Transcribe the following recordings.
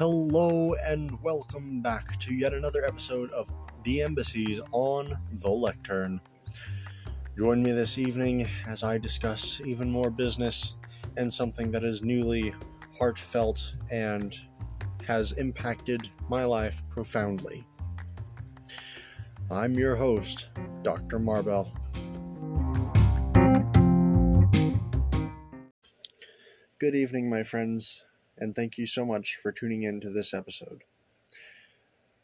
Hello and welcome back to yet another episode of The Embassies on the Lectern. Join me this evening as I discuss even more business and something that is newly heartfelt and has impacted my life profoundly. I'm your host, Dr. Marbel. Good evening, my friends, and thank you so much for tuning in to this episode.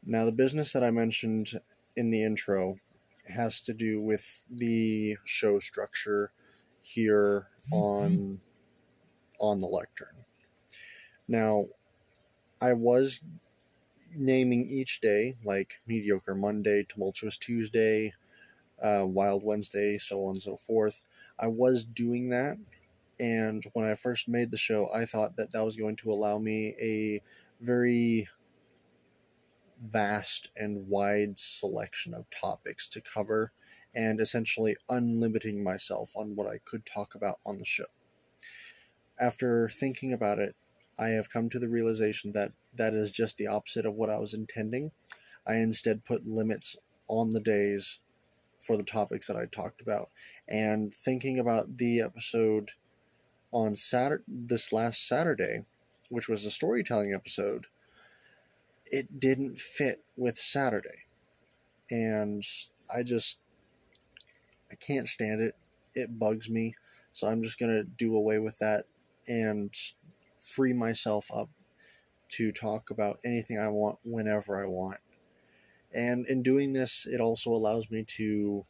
Now, the business that I mentioned in the intro has to do with the show structure here on on the lectern. Now, I was naming each day like mediocre Monday, tumultuous Tuesday, uh, wild Wednesday, so on and so forth. I was doing that and when I first made the show, I thought that that was going to allow me a very vast and wide selection of topics to cover and essentially unlimiting myself on what I could talk about on the show. After thinking about it, I have come to the realization that that is just the opposite of what I was intending. I instead put limits on the days for the topics that I talked about. And thinking about the episode on Saturday, this last Saturday, which was a storytelling episode, it didn't fit with Saturday. And I just, I can't stand it. It bugs me. So I'm just going to do away with that and free myself up to talk about anything I want whenever I want. And in doing this, it also allows me to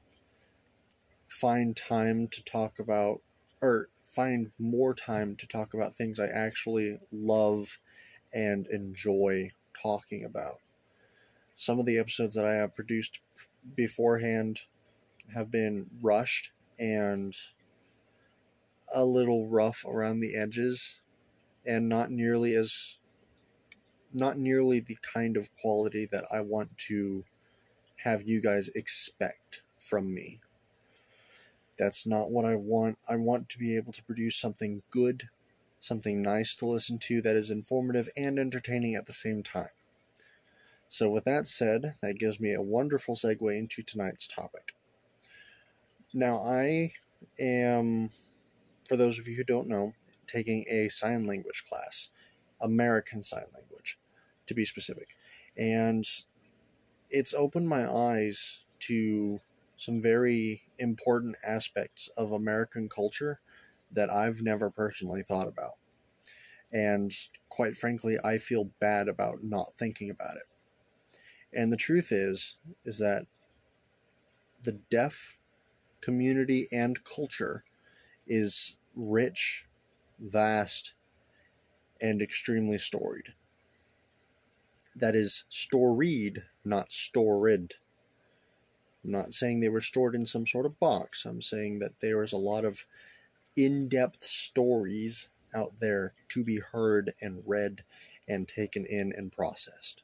find time to talk about or find more time to talk about things I actually love and enjoy talking about. Some of the episodes that I have produced beforehand have been rushed and a little rough around the edges and not nearly as not nearly the kind of quality that I want to have you guys expect from me. That's not what I want. I want to be able to produce something good, something nice to listen to that is informative and entertaining at the same time. So, with that said, that gives me a wonderful segue into tonight's topic. Now, I am, for those of you who don't know, taking a sign language class, American Sign Language, to be specific. And it's opened my eyes to some very important aspects of American culture that I've never personally thought about. And quite frankly, I feel bad about not thinking about it. And the truth is is that the deaf community and culture is rich, vast, and extremely storied. That is storied, not storied. I'm not saying they were stored in some sort of box. I'm saying that there is a lot of in depth stories out there to be heard and read and taken in and processed.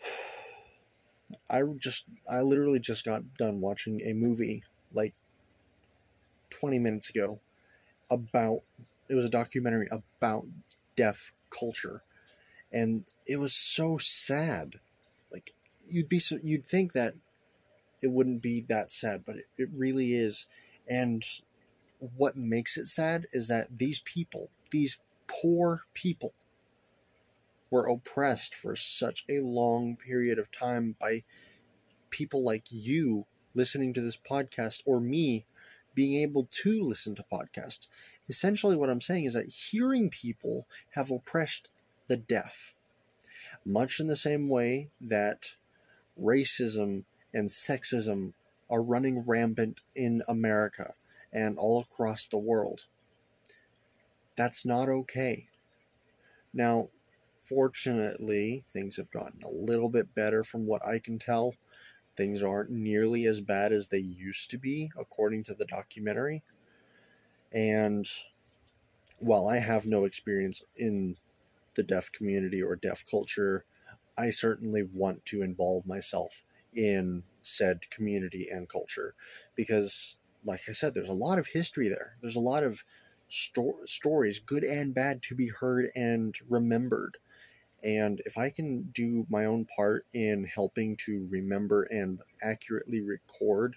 I just, I literally just got done watching a movie like 20 minutes ago about, it was a documentary about deaf culture. And it was so sad. Like, you'd be so, you'd think that it wouldn't be that sad, but it, it really is. And what makes it sad is that these people, these poor people, were oppressed for such a long period of time by people like you listening to this podcast or me being able to listen to podcasts. Essentially, what I'm saying is that hearing people have oppressed the deaf, much in the same way that racism and sexism are running rampant in America and all across the world. That's not okay. Now, fortunately, things have gotten a little bit better from what I can tell. Things aren't nearly as bad as they used to be, according to the documentary. And while I have no experience in the deaf community or deaf culture, I certainly want to involve myself in said community and culture because like i said there's a lot of history there there's a lot of sto- stories good and bad to be heard and remembered And if I can do my own part in helping to remember and accurately record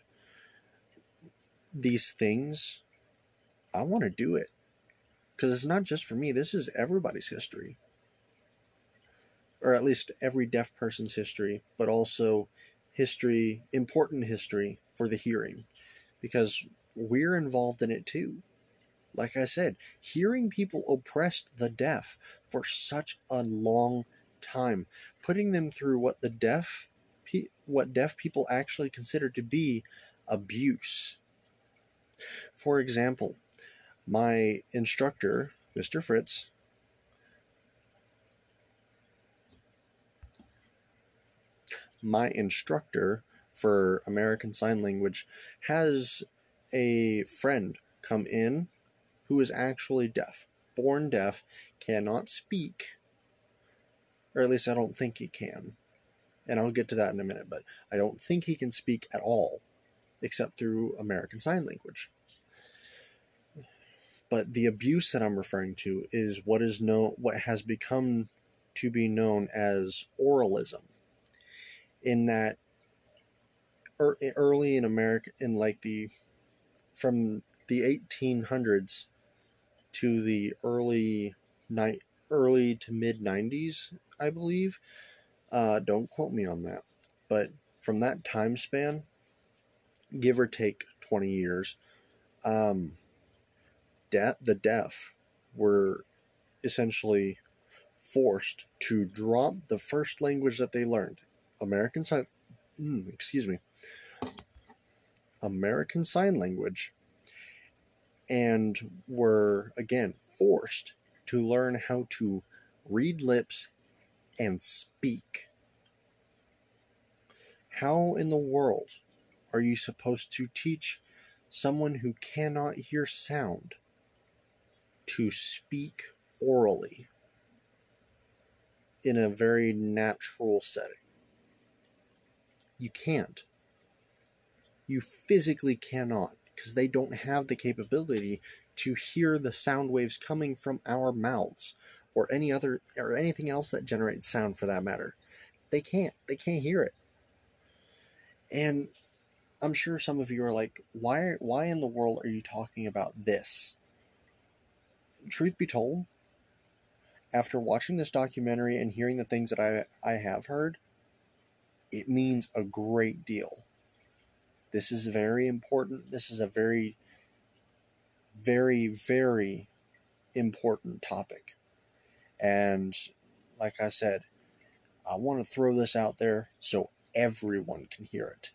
these things, I want to do it. Because it's not just for me, this is everybody's history. Or at least every deaf person's history, but also history, important history for the hearing. Because we're involved in it too. Like I said, hearing people oppressed the deaf for such a long time, putting them through what the deaf what deaf people actually consider to be abuse. For example, my instructor, Mr. Fritz, my instructor for American Sign Language has a friend come in who is actually deaf, born deaf, cannot speak, or at least I don't think he can. And I'll get to that in a minute, but I don't think he can speak at all except through American Sign Language. But the abuse that I'm referring to is what is known, what has become to be known as oralism. In that, er, early in America, in like the from the 1800s to the early night, early to mid 90s, I believe. Uh, don't quote me on that, but from that time span, give or take 20 years, um, de- the deaf were essentially forced to drop the first language that they learned American Sign, mm, excuse me, American Sign Language, and were again forced to learn how to read lips and speak. How in the world are you supposed to teach someone who cannot hear sound to speak orally in a very natural setting? You can't. You physically cannot because they don't have the capability to hear the sound waves coming from our mouths or any other or anything else that generates sound for that matter. They can't. They can't hear it. And I'm sure some of you are like, why why in the world are you talking about this? Truth be told, after watching this documentary and hearing the things that I I have heard, it means a great deal. This is very important. This is a very very very important topic. And like I said, I want to throw this out there so everyone can hear it.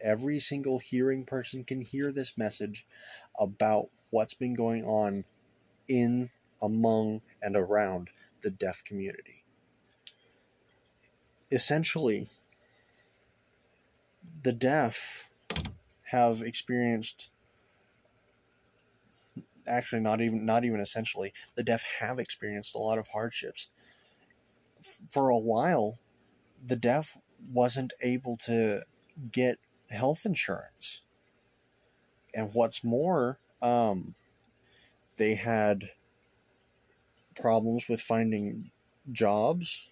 Every single hearing person can hear this message about what's been going on in, among, and around the deaf community. Essentially, the deaf have experienced actually not even not even essentially the deaf have experienced a lot of hardships. For a while the deaf wasn't able to get health insurance. And what's more um, they had problems with finding jobs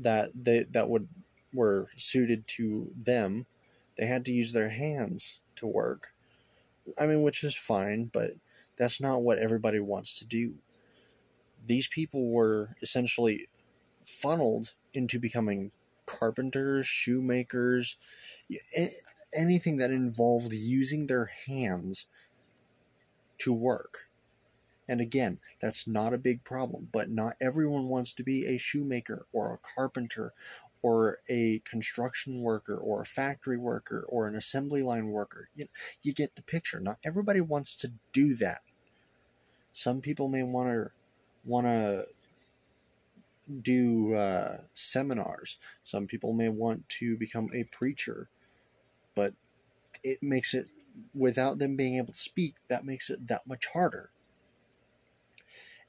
that they that would were suited to them they had to use their hands to work I mean, which is fine, but that's not what everybody wants to do. These people were essentially funneled into becoming carpenters, shoemakers, anything that involved using their hands to work. And again, that's not a big problem, but not everyone wants to be a shoemaker or a carpenter or a construction worker or a factory worker or an assembly line worker. You, you get the picture. Not everybody wants to do that. Some people may want to want to do uh, seminars. Some people may want to become a preacher, but it makes it without them being able to speak. That makes it that much harder.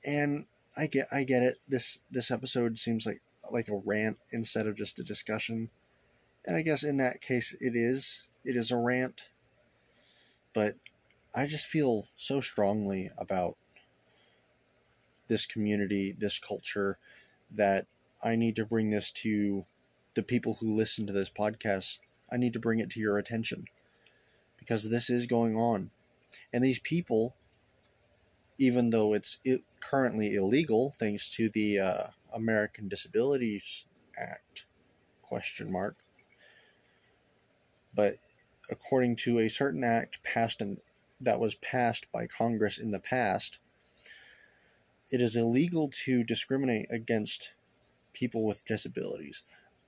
And I get I get it. This this episode seems like like a rant instead of just a discussion. And I guess in that case it is it is a rant. But I just feel so strongly about this community, this culture, that I need to bring this to the people who listen to this podcast. I need to bring it to your attention because this is going on. And these people, even though it's currently illegal thanks to the uh, American Disabilities Act, question mark, but according to a certain act passed in, that was passed by Congress in the past, it is illegal to discriminate against people with disabilities.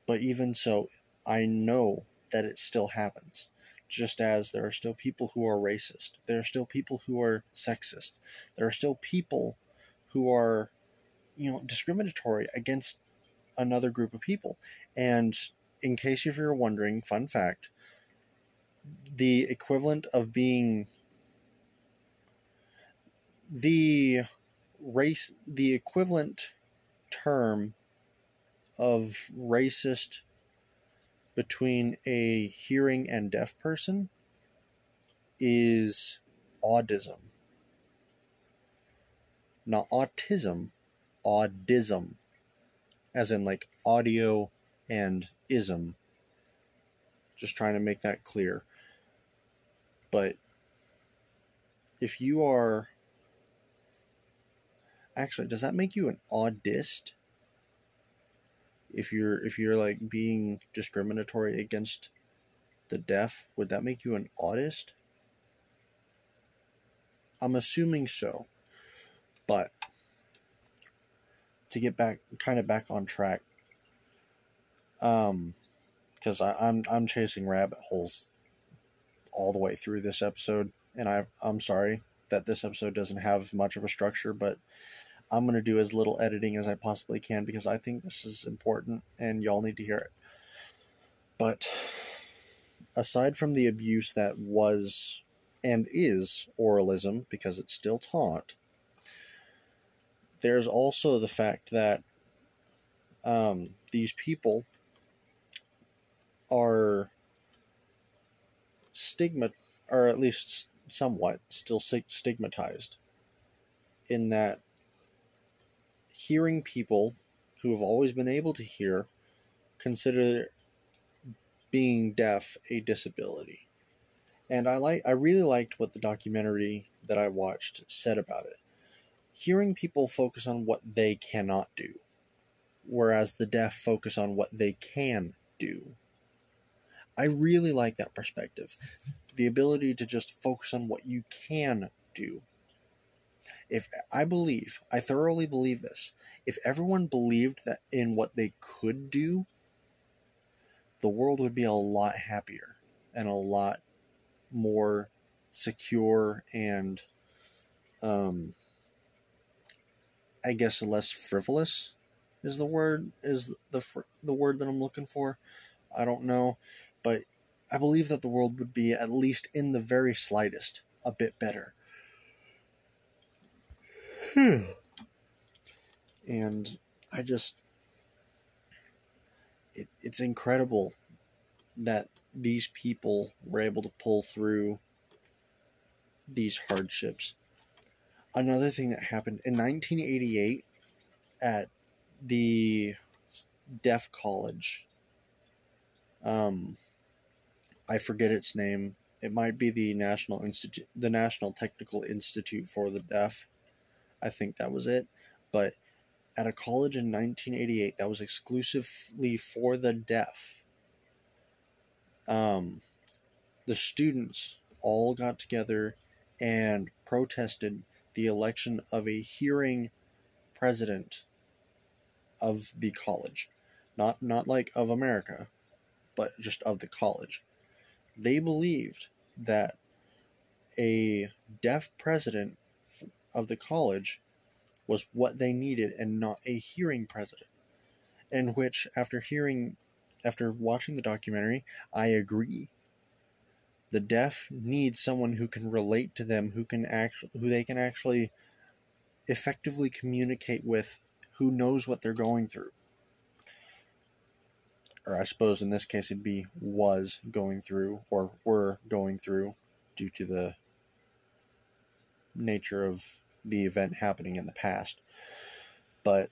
But even so, I know that it still happens. Just as there are still people who are racist, there are still people who are sexist, there are still people who are, you know, discriminatory against another group of people. And in case if you're wondering, fun fact, the equivalent of being the race the equivalent term of racist between a hearing and deaf person is audism. Not autism, audism. As in like audio and ism. Just trying to make that clear. But if you are actually does that make you an audist if you're if you're like being discriminatory against the deaf would that make you an audist i'm assuming so but to get back kind of back on track um because i'm i'm chasing rabbit holes all the way through this episode and i i'm sorry that this episode doesn't have much of a structure but I'm to do as little editing as I possibly can because I think this is important and y'all need to hear it. But aside from the abuse that was and is oralism, because it's still taught, there's also the fact that um, these people are stigma, or at least somewhat, still stigmatized in that hearing people who have always been able to hear consider being deaf a disability. And I like I really liked what the documentary that I watched said about it. Hearing people focus on what they cannot do, whereas the deaf focus on what they can do. I really like that perspective. The ability to just focus on what you can do if I believe, I thoroughly believe this, if everyone believed that in what they could do, the world would be a lot happier and a lot more secure and um, I guess less frivolous is the word is the the word that I'm looking for. I don't know, but I believe that the world would be at least in the very slightest a bit better hmm. and I just, it, it's incredible that these people were able to pull through these hardships. Another thing that happened in 1988 at the Deaf College, um, I forget its name. It might be the National Institute, the National Technical Institute for the Deaf. I think that was it. But at a college in 1988 that was exclusively for the deaf, um, the students all got together and protested the election of a hearing president of the college. Not not like of America, but just of the college. They believed that a deaf president of the college was what they needed and not a hearing president. In which, after hearing, after watching the documentary, I agree. The deaf need someone who can relate to them, who can actually, who they can actually effectively communicate with, who knows what they're going through. Or I suppose in this case it'd be was going through or were going through due to the nature of the event happening in the past. But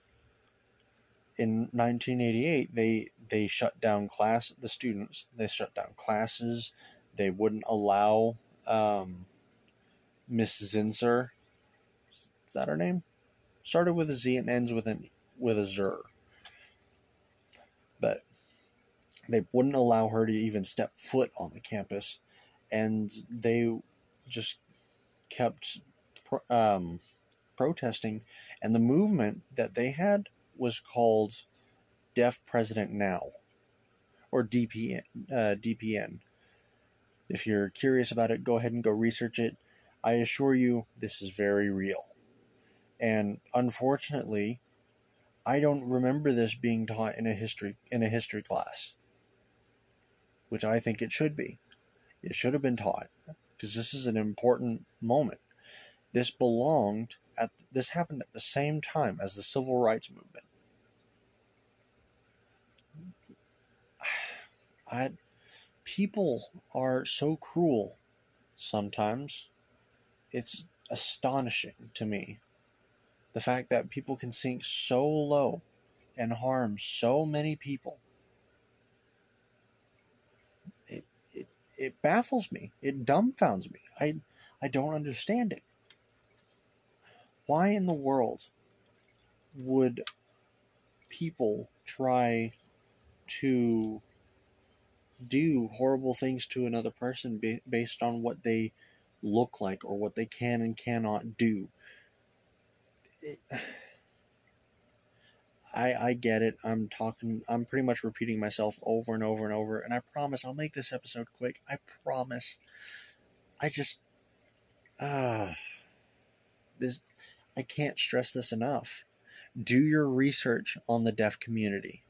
in 1988 they they shut down class the students they shut down classes they wouldn't allow um, miss zinser is that her name started with a z and ends with an with a zer but they wouldn't allow her to even step foot on the campus and they just kept um, protesting and the movement that they had was called Deaf President Now, or DPN. Uh, DPN. If you're curious about it, go ahead and go research it. I assure you, this is very real. And unfortunately, I don't remember this being taught in a history in a history class, which I think it should be. It should have been taught because this is an important moment. This belonged at this happened at the same time as the civil rights movement. I people are so cruel sometimes. It's astonishing to me. The fact that people can sink so low and harm so many people. It, it, it baffles me. It dumbfounds me. I, I don't understand it. Why in the world would people try to do horrible things to another person based on what they look like or what they can and cannot do. It, I I get it. I'm talking. I'm pretty much repeating myself over and over and over. And I promise I'll make this episode quick. I promise. I just ah uh, this. I can't stress this enough. Do your research on the deaf community,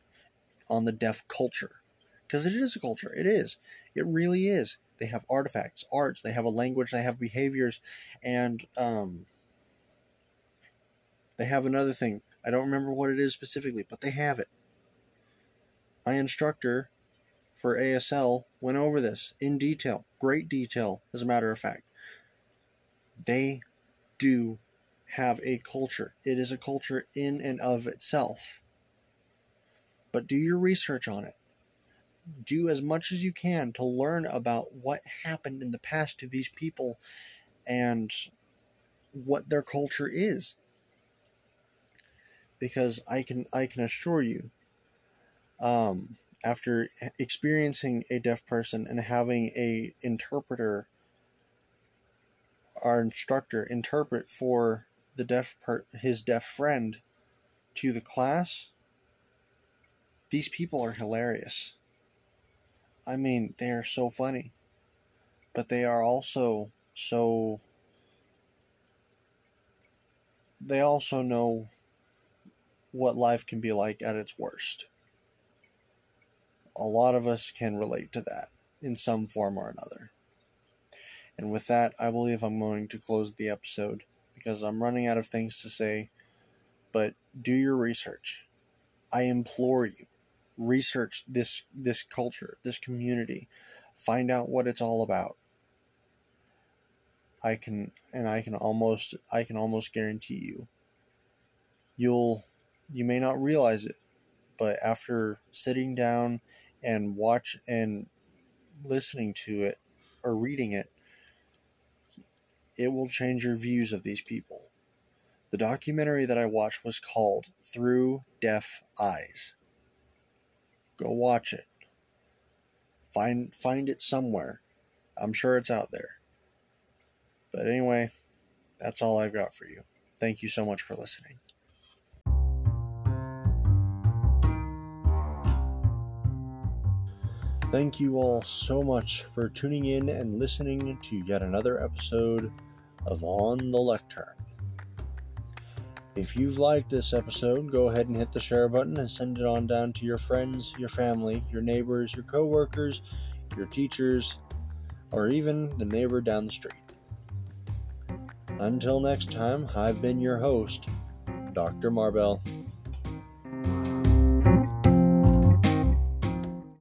on the deaf culture because it is a culture. It is. It really is. They have artifacts, arts. They have a language. They have behaviors, and um, they have another thing. I don't remember what it is specifically, but they have it. My instructor for ASL went over this in detail, great detail, as a matter of fact. They do have a culture. It is a culture in and of itself. But do your research on it do as much as you can to learn about what happened in the past to these people and what their culture is. Because I can I can assure you um, after experiencing a deaf person and having a interpreter our instructor interpret for the deaf per- his deaf friend to the class these people are hilarious I mean, they are so funny, but they are also so. They also know what life can be like at its worst. A lot of us can relate to that in some form or another. And with that, I believe I'm going to close the episode because I'm running out of things to say. But do your research. I implore you research this this culture, this community, find out what it's all about. I can and I can almost I can almost guarantee you you'll you may not realize it, but after sitting down and watch and listening to it or reading it, it will change your views of these people. The documentary that I watched was called Through Deaf Eyes. Go watch it. Find find it somewhere. I'm sure it's out there. But anyway, that's all I've got for you. Thank you so much for listening. Thank you all so much for tuning in and listening to yet another episode of On the Lectern. If you've liked this episode, go ahead and hit the share button and send it on down to your friends, your family, your neighbors, your coworkers, your teachers, or even the neighbor down the street. Until next time, I've been your host, Dr. Marbel.